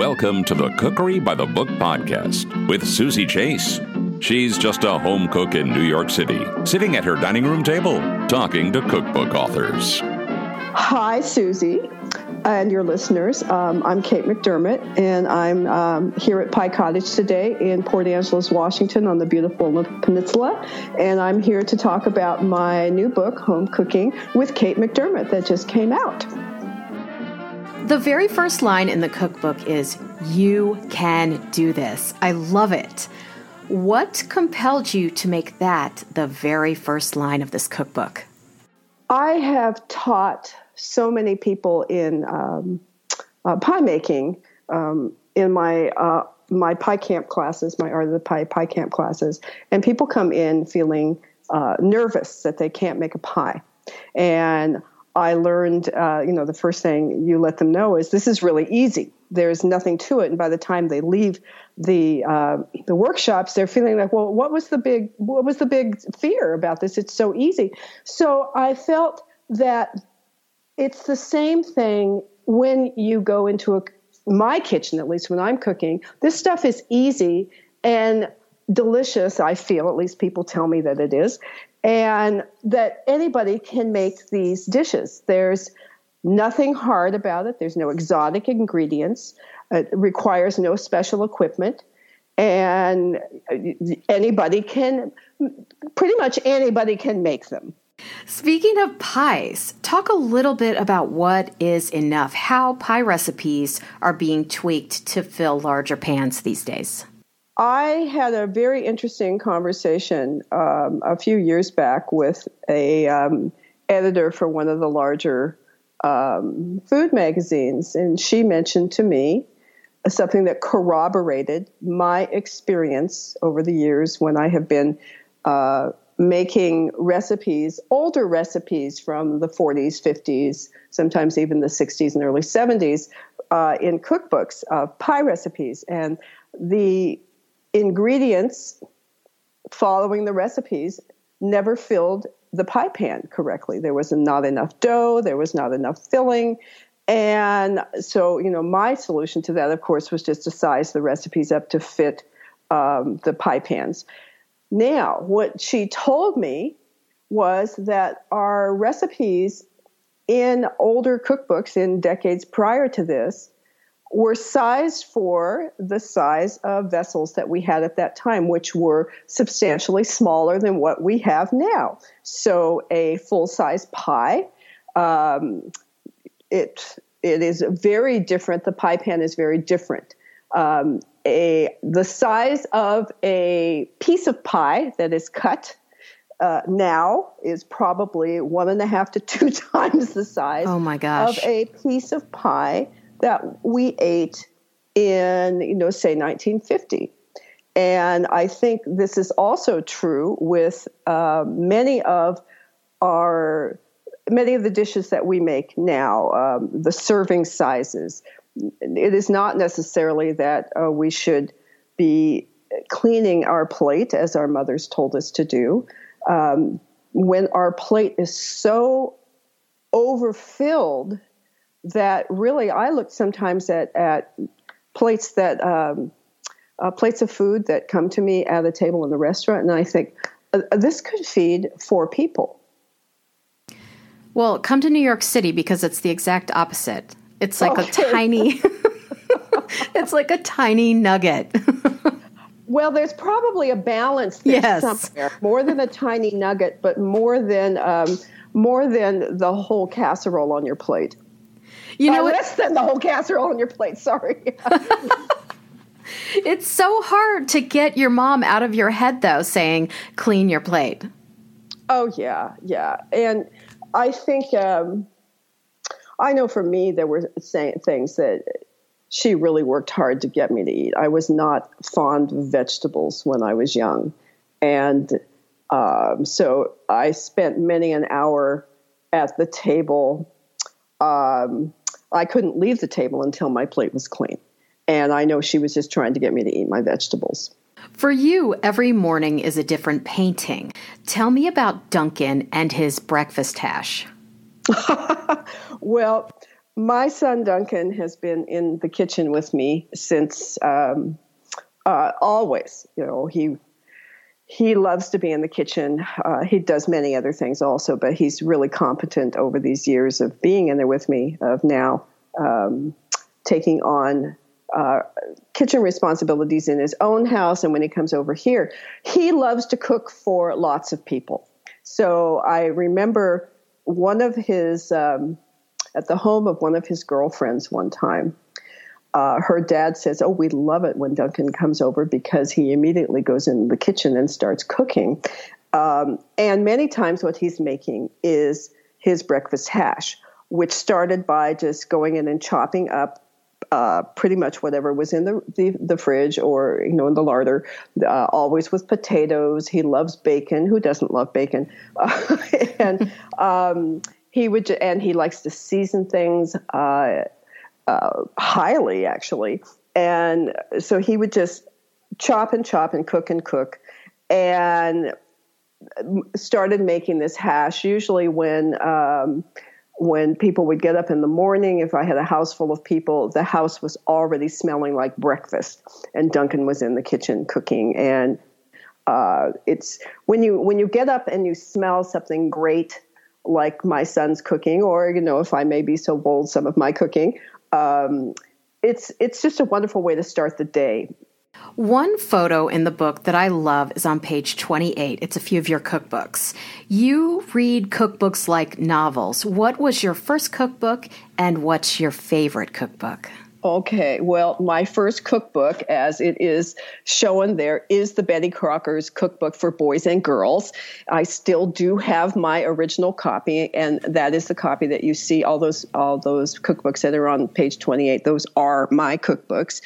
Welcome to the Cookery by the Book podcast with Susie Chase. She's just a home cook in New York City, sitting at her dining room table, talking to cookbook authors. Hi, Susie, and your listeners. Um, I'm Kate McDermott, and I'm um, here at Pie Cottage today in Port Angeles, Washington, on the beautiful peninsula. And I'm here to talk about my new book, Home Cooking with Kate McDermott, that just came out. The very first line in the cookbook is, You can do this. I love it. What compelled you to make that the very first line of this cookbook? I have taught so many people in um, uh, pie making um, in my uh, my pie camp classes, my art of the pie pie camp classes, and people come in feeling uh, nervous that they can't make a pie, and I learned, uh, you know, the first thing you let them know is this is really easy. There's nothing to it, and by the time they leave the uh, the workshops, they're feeling like, well, what was the big what was the big fear about this? It's so easy. So I felt that it's the same thing when you go into a my kitchen, at least when I'm cooking. This stuff is easy and delicious. I feel, at least people tell me that it is, and that anybody can make these dishes. There's nothing hard about it. There's no exotic ingredients. It requires no special equipment. And anybody can, pretty much anybody can make them. Speaking of pies, talk a little bit about what is enough, how pie recipes are being tweaked to fill larger pans these days. I had a very interesting conversation um, a few years back with a um, editor for one of the larger um, food magazines, and she mentioned to me something that corroborated my experience over the years when I have been uh, making recipes, older recipes from the 40s, 50s, sometimes even the 60s and early 70s, uh, in cookbooks of pie recipes. And the ingredients following the recipes never filled the pie pan correctly. There was not enough dough, there was not enough filling. And so, you know, my solution to that, of course, was just to size the recipes up to fit um, the pie pans. Now, what she told me was that our recipes in older cookbooks in decades prior to this were sized for the size of vessels that we had at that time, which were substantially smaller than what we have now. So, a full size pie, um, it it is very different. The pie pan is very different. Um, a the size of a piece of pie that is cut uh, now is probably one and a half to two times the size. Oh my gosh! Of a piece of pie that we ate in, you know, say 1950. And I think this is also true with uh, many of our many of the dishes that we make now, um, the serving sizes. It is not necessarily that uh, we should be cleaning our plate as our mothers told us to do. Um, when our plate is so overfilled that really I look sometimes at, at plates that um, uh, plates of food that come to me at a table in the restaurant, and I think uh, this could feed four people. Well, come to New York City because it's the exact opposite. It's like okay. a tiny. it's like a tiny nugget. well, there's probably a balance there yes. somewhere. More than a tiny nugget, but more than um, more than the whole casserole on your plate. You know, less than the whole casserole on your plate. Sorry. it's so hard to get your mom out of your head, though, saying "clean your plate." Oh yeah, yeah, and I think um, I know for me there were things that she really worked hard to get me to eat. I was not fond of vegetables when I was young, and um, so I spent many an hour at the table um, I couldn't leave the table until my plate was clean. And I know she was just trying to get me to eat my vegetables. For you, every morning is a different painting. Tell me about Duncan and his breakfast hash. well, my son Duncan has been in the kitchen with me since um, uh, always. You know, he he loves to be in the kitchen. Uh, he does many other things also, but he's really competent over these years of being in there with me. Of now um, taking on uh, kitchen responsibilities in his own house, and when he comes over here, he loves to cook for lots of people. So I remember one of his um, at the home of one of his girlfriends one time. Uh, her dad says, "Oh, we love it when Duncan comes over because he immediately goes in the kitchen and starts cooking." Um, and many times, what he's making is his breakfast hash, which started by just going in and chopping up uh, pretty much whatever was in the, the, the fridge or you know in the larder. Uh, always with potatoes. He loves bacon. Who doesn't love bacon? Uh, and um, he would, and he likes to season things uh, highly, actually. And so he would just chop and chop and cook and cook, and started making this hash. Usually when um, when people would get up in the morning, if I had a house full of people, the house was already smelling like breakfast, and Duncan was in the kitchen cooking. And uh, it's when you when you get up and you smell something great like my son's cooking, or you know, if I may be so bold, some of my cooking. Um, it's it's just a wonderful way to start the day. One photo in the book that I love is on page 28. It's a few of your cookbooks. You read cookbooks like novels. What was your first cookbook and what's your favorite cookbook? Okay, well, my first cookbook, as it is shown there, is the Betty Crocker's Cookbook for Boys and Girls. I still do have my original copy, and that is the copy that you see. All those all those cookbooks that are on page twenty eight, those are my cookbooks,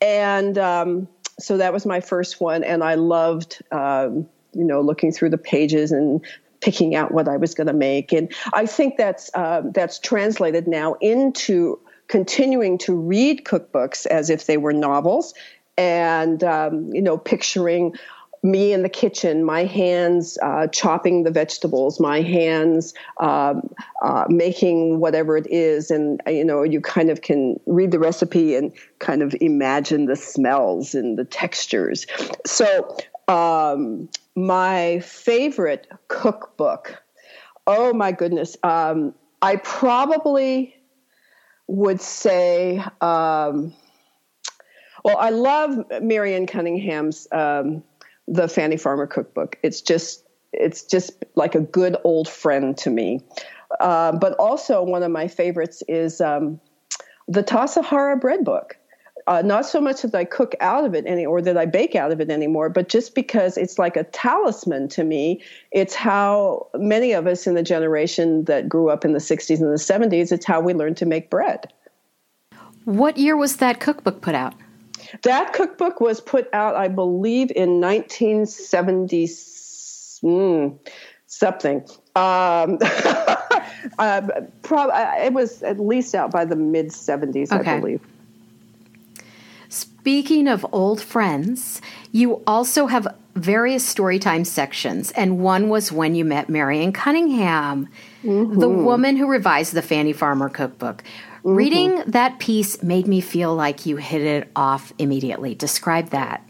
and um, so that was my first one, and I loved, um, you know, looking through the pages and picking out what I was going to make, and I think that's uh, that's translated now into continuing to read cookbooks as if they were novels and um, you know picturing me in the kitchen, my hands uh, chopping the vegetables, my hands um, uh, making whatever it is, and you know you kind of can read the recipe and kind of imagine the smells and the textures. So um, my favorite cookbook, oh my goodness, um, I probably would say, um, well, I love Marion Cunningham's um, The Fannie Farmer Cookbook. It's just it's just like a good old friend to me. Uh, but also one of my favorites is um, the Tassajara Bread Book. Uh, not so much that I cook out of it any or that I bake out of it anymore, but just because it's like a talisman to me. It's how many of us in the generation that grew up in the 60s and the 70s, it's how we learned to make bread. What year was that cookbook put out? That cookbook was put out, I believe, in 1970 mm, something. Um, uh, prob- it was at least out by the mid 70s, okay. I believe. Speaking of old friends, you also have various storytime sections, and one was when you met Marion Cunningham, mm-hmm. the woman who revised the Fannie Farmer cookbook. Mm-hmm. Reading that piece made me feel like you hit it off immediately. Describe that.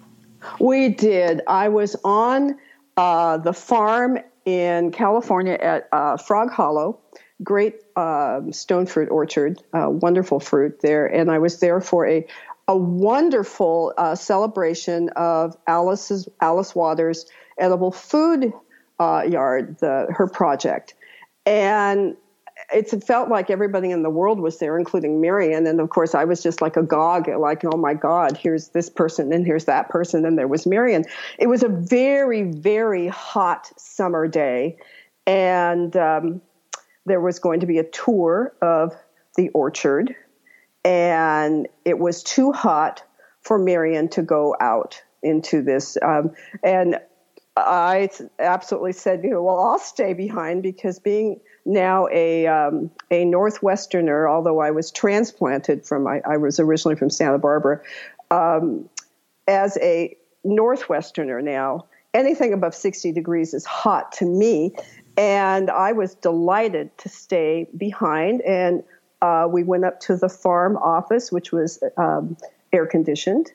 We did. I was on uh, the farm in California at uh, Frog Hollow, great uh, stone fruit orchard, uh, wonderful fruit there, and I was there for a a wonderful uh, celebration of Alice's Alice Waters edible food uh, yard, the her project, and it felt like everybody in the world was there, including Marion. And of course, I was just like agog, like, oh my God, here's this person, and here's that person, and there was Marion. It was a very, very hot summer day, and um, there was going to be a tour of the orchard and it was too hot for Marion to go out into this. Um, and I absolutely said, you know, well, I'll stay behind because being now a um, a Northwesterner, although I was transplanted from, I, I was originally from Santa Barbara, um, as a Northwesterner now, anything above 60 degrees is hot to me. And I was delighted to stay behind and uh, we went up to the farm office, which was um, air conditioned,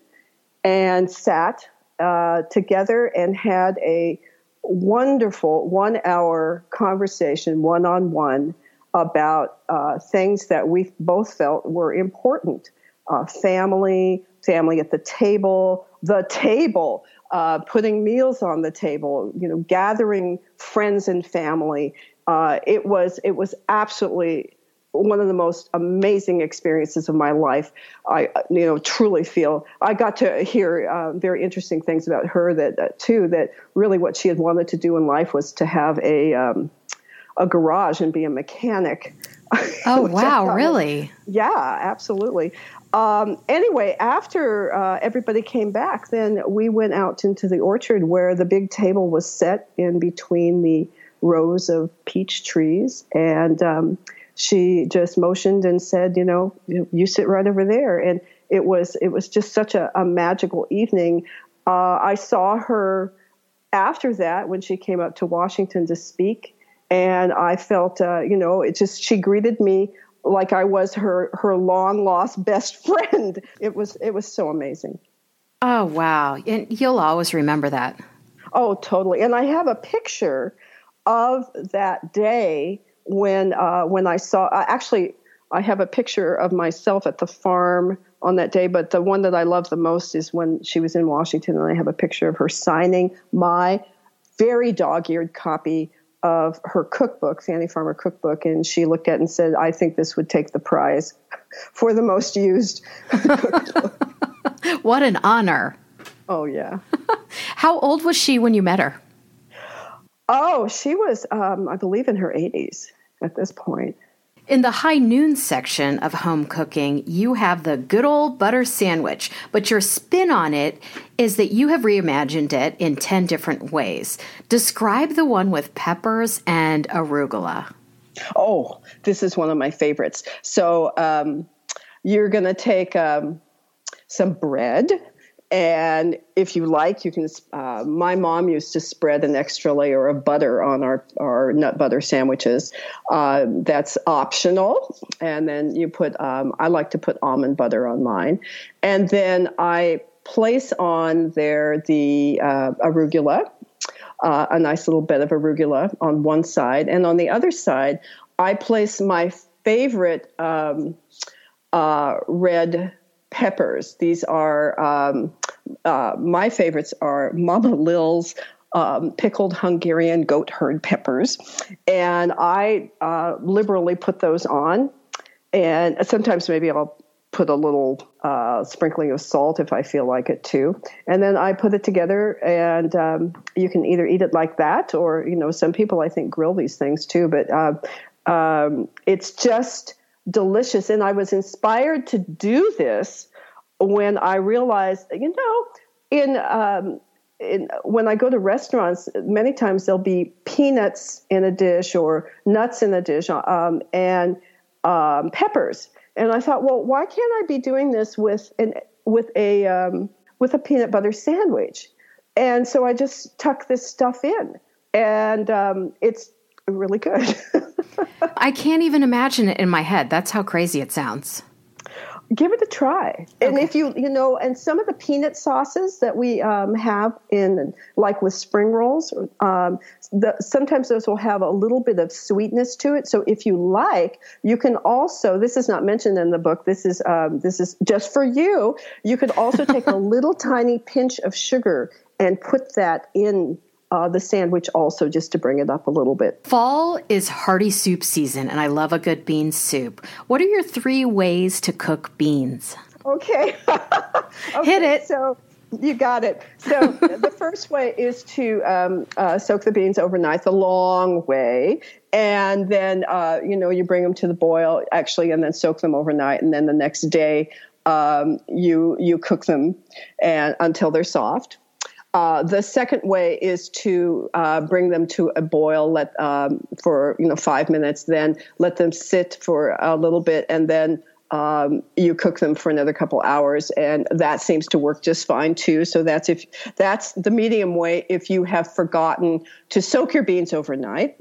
and sat uh, together and had a wonderful one hour conversation, one on one, about uh, things that we both felt were important uh, family, family at the table, the table, uh, putting meals on the table, you know, gathering friends and family. Uh, it was it was absolutely one of the most amazing experiences of my life. I, you know, truly feel I got to hear uh, very interesting things about her that uh, too. That really what she had wanted to do in life was to have a um, a garage and be a mechanic. Oh wow! Really? Yeah, absolutely. Um, anyway, after uh, everybody came back, then we went out into the orchard where the big table was set in between the rows of peach trees, and um, she just motioned and said, "You know, you, sit right over there." And it was it was just such a, a magical evening. Uh, I saw her after that when she came up to Washington to speak, and I felt, uh, you know, it just she greeted me like I was her her long lost best friend. It was it was so amazing. Oh wow! And you'll always remember that. Oh, totally. And I have a picture of that day when uh, when I saw. Uh, actually, I have a picture of myself at the farm on that day. But the one that I love the most is when she was in Washington, and I have a picture of her signing my very dog-eared copy of her cookbook, Fannie Farmer cookbook, and she looked at it and said, "I think this would take the prize for the most used cookbook." what an honor! Oh yeah. How old was she when you met her? Oh, she was, um, I believe, in her 80s at this point. In the high noon section of home cooking, you have the good old butter sandwich, but your spin on it is that you have reimagined it in 10 different ways. Describe the one with peppers and arugula. Oh, this is one of my favorites. So um, you're going to take um, some bread and if you like, you can. Uh, my mom used to spread an extra layer of butter on our, our nut butter sandwiches. Uh, that's optional. And then you put, um, I like to put almond butter on mine. And then I place on there the uh, arugula, uh, a nice little bed of arugula on one side. And on the other side, I place my favorite um, uh, red peppers. These are um, uh, my favorites are Mama Lil's um, pickled Hungarian goat horn peppers, and I uh, liberally put those on. And sometimes maybe I'll put a little uh, sprinkling of salt if I feel like it too. And then I put it together, and um, you can either eat it like that, or you know, some people I think grill these things too. But uh, um, it's just delicious. And I was inspired to do this when I realized, you know, in, um, in when I go to restaurants, many times there'll be peanuts in a dish or nuts in a dish um, and um, peppers. And I thought, well, why can't I be doing this with an with a um, with a peanut butter sandwich? And so I just tuck this stuff in, and um, it's really good. I can't even imagine it in my head. That's how crazy it sounds. Give it a try. Okay. And if you, you know, and some of the peanut sauces that we um, have in, like with spring rolls, um, the, sometimes those will have a little bit of sweetness to it. So if you like, you can also, this is not mentioned in the book, this is, um, this is just for you. You could also take a little tiny pinch of sugar and put that in uh, the sandwich also just to bring it up a little bit. Fall is hearty soup season, and I love a good bean soup. What are your three ways to cook beans? Okay. okay. Hit it. So you got it. So the first way is to um, uh, soak the beans overnight, the long way, and then uh, you know you bring them to the boil actually, and then soak them overnight, and then the next day um, you you cook them and until they're soft. Uh, the second way is to uh, bring them to a boil, let um, for you know five minutes, then let them sit for a little bit, and then um, you cook them for another couple hours, and that seems to work just fine too. So that's if that's the medium way. If you have forgotten to soak your beans overnight,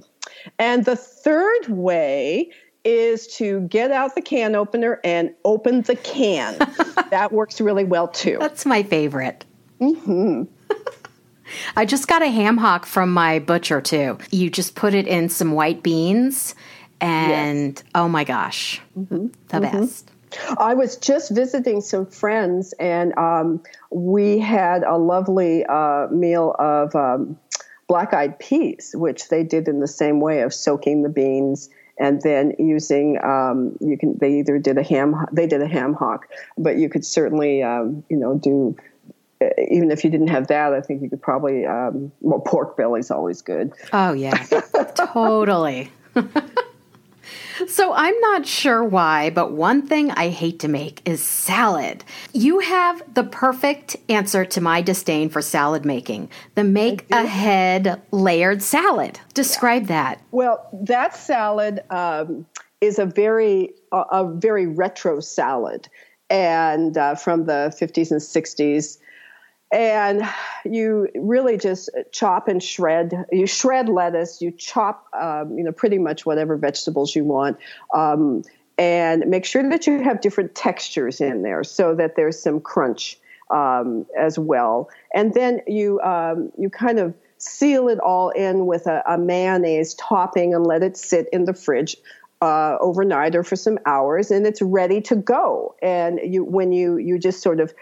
and the third way is to get out the can opener and open the can. that works really well too. That's my favorite. Mm-hmm. I just got a ham hock from my butcher too. You just put it in some white beans, and yes. oh my gosh, mm-hmm. the mm-hmm. best. I was just visiting some friends, and um, we had a lovely uh, meal of um, black eyed peas, which they did in the same way of soaking the beans and then using um, you can they either did a ham they did a ham hock, but you could certainly um, you know do even if you didn't have that, I think you could probably um, well pork belly's always good. Oh yeah, totally. So I'm not sure why, but one thing I hate to make is salad. You have the perfect answer to my disdain for salad making the make ahead layered salad. Describe yeah. that. Well, that salad um, is a very, a, a very retro salad and uh, from the 50s and 60s and you really just chop and shred. You shred lettuce. You chop, um, you know, pretty much whatever vegetables you want, um, and make sure that you have different textures in there so that there's some crunch um, as well. And then you um, you kind of seal it all in with a, a mayonnaise topping and let it sit in the fridge uh, overnight or for some hours, and it's ready to go. And you, when you you just sort of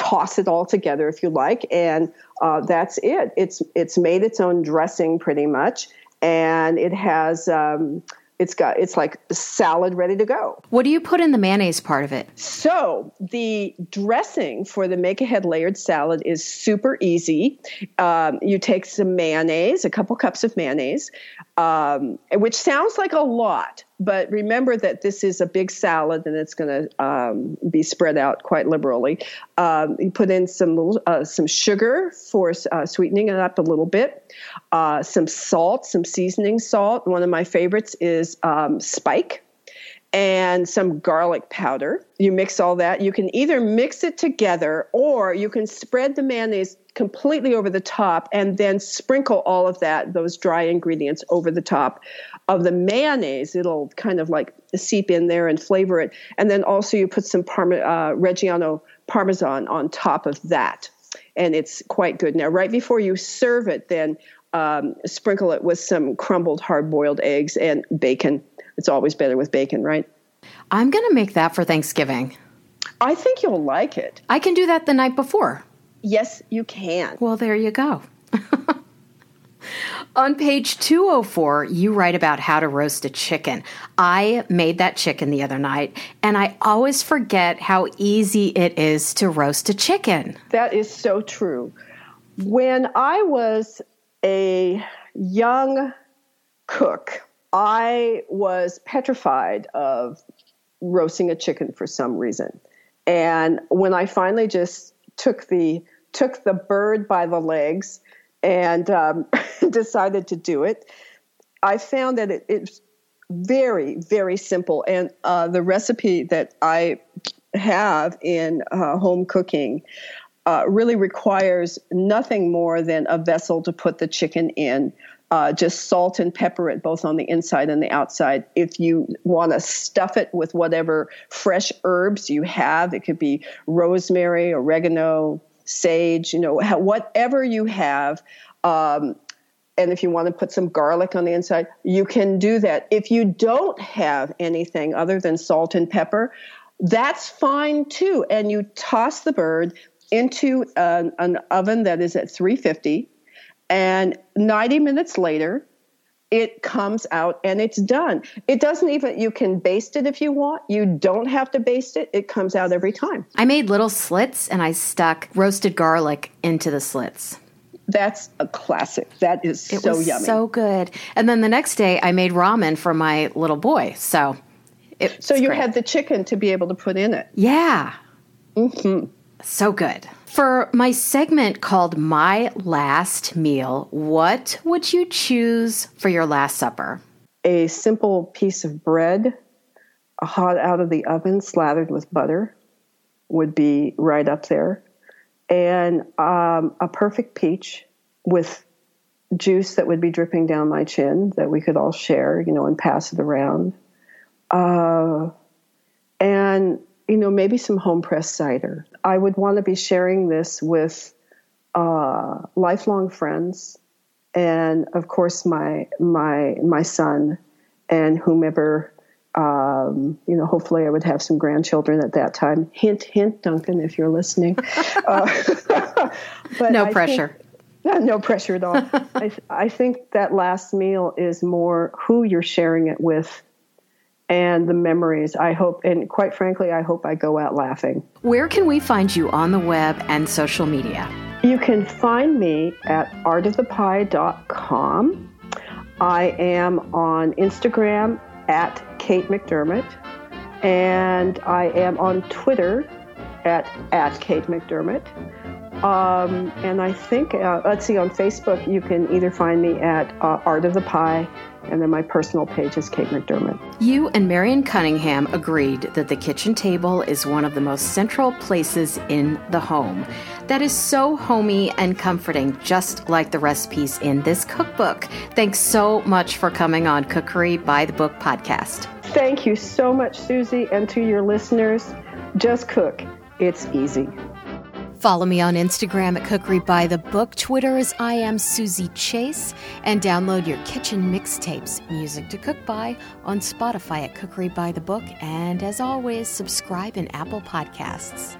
toss it all together if you like, and uh, that's it. It's it's made its own dressing pretty much, and it has. Um, it's got it's like salad ready to go. What do you put in the mayonnaise part of it? So the dressing for the make ahead layered salad is super easy. Um, you take some mayonnaise, a couple cups of mayonnaise, um, which sounds like a lot, but remember that this is a big salad and it's going to um, be spread out quite liberally. Um, you put in some uh, some sugar for uh, sweetening it up a little bit, uh, some salt, some seasoning salt. One of my favorites is um, Spike and some garlic powder. You mix all that. You can either mix it together or you can spread the mayonnaise completely over the top and then sprinkle all of that, those dry ingredients over the top of the mayonnaise. It'll kind of like seep in there and flavor it. And then also you put some Parma, uh, Reggiano Parmesan on top of that. And it's quite good. Now, right before you serve it, then um, sprinkle it with some crumbled hard boiled eggs and bacon it's always better with bacon, right? I'm going to make that for Thanksgiving. I think you'll like it. I can do that the night before. Yes, you can. Well, there you go. On page 204, you write about how to roast a chicken. I made that chicken the other night, and I always forget how easy it is to roast a chicken. That is so true. When I was a young cook, I was petrified of roasting a chicken for some reason. And when I finally just took the took the bird by the legs and um, decided to do it, I found that it, it's very very simple. And uh, the recipe that I have in uh, home cooking uh, really requires nothing more than a vessel to put the chicken in uh, just salt and pepper it both on the inside and the outside. If you want to stuff it with whatever fresh herbs you have, it could be rosemary, oregano, sage, you know, whatever you have. Um, and if you want to put some garlic on the inside, you can do that. If you don't have anything other than salt and pepper, that's fine too. And you toss the bird into an, an oven that is at 350 and 90 minutes later, it comes out and it's done. It doesn't even, you can baste it if you want. You don't have to baste it. It comes out every time. I made little slits and I stuck roasted garlic into the slits. That's a classic. That is it so was yummy. So good. And then the next day I made ramen for my little boy. So So you great. had the chicken to be able to put in it. Yeah. Mm-hmm. So good. For my segment called My Last Meal, what would you choose for your last supper? A simple piece of bread, hot out of the oven, slathered with butter, would be right up there. And um, a perfect peach with juice that would be dripping down my chin that we could all share, you know, and pass it around. uh, and you know maybe some home pressed cider. I would want to be sharing this with uh, lifelong friends, and of course my my my son and whomever. Um, you know, hopefully, I would have some grandchildren at that time. Hint, hint, Duncan, if you're listening. uh, no I pressure. Think, no pressure at all. I, th- I think that last meal is more who you're sharing it with and the memories. I hope, and quite frankly, I hope I go out laughing. Where can we find you on the web and social media? You can find me at artofthepie.com. I am on Instagram at Kate McDermott, and I am on Twitter at, at Kate McDermott. Um, and I think, uh, let's see, on Facebook, you can either find me at uh, Art of the Pie and then my personal page is Kate McDermott. You and Marion Cunningham agreed that the kitchen table is one of the most central places in the home. That is so homey and comforting, just like the recipes in this cookbook. Thanks so much for coming on Cookery by the Book podcast. Thank you so much, Susie, and to your listeners. Just cook. It's easy. Follow me on Instagram at Cookery by the Book. Twitter is I am Susie Chase. And download your kitchen mixtapes, music to cook by, on Spotify at Cookery by the Book. And as always, subscribe in Apple Podcasts.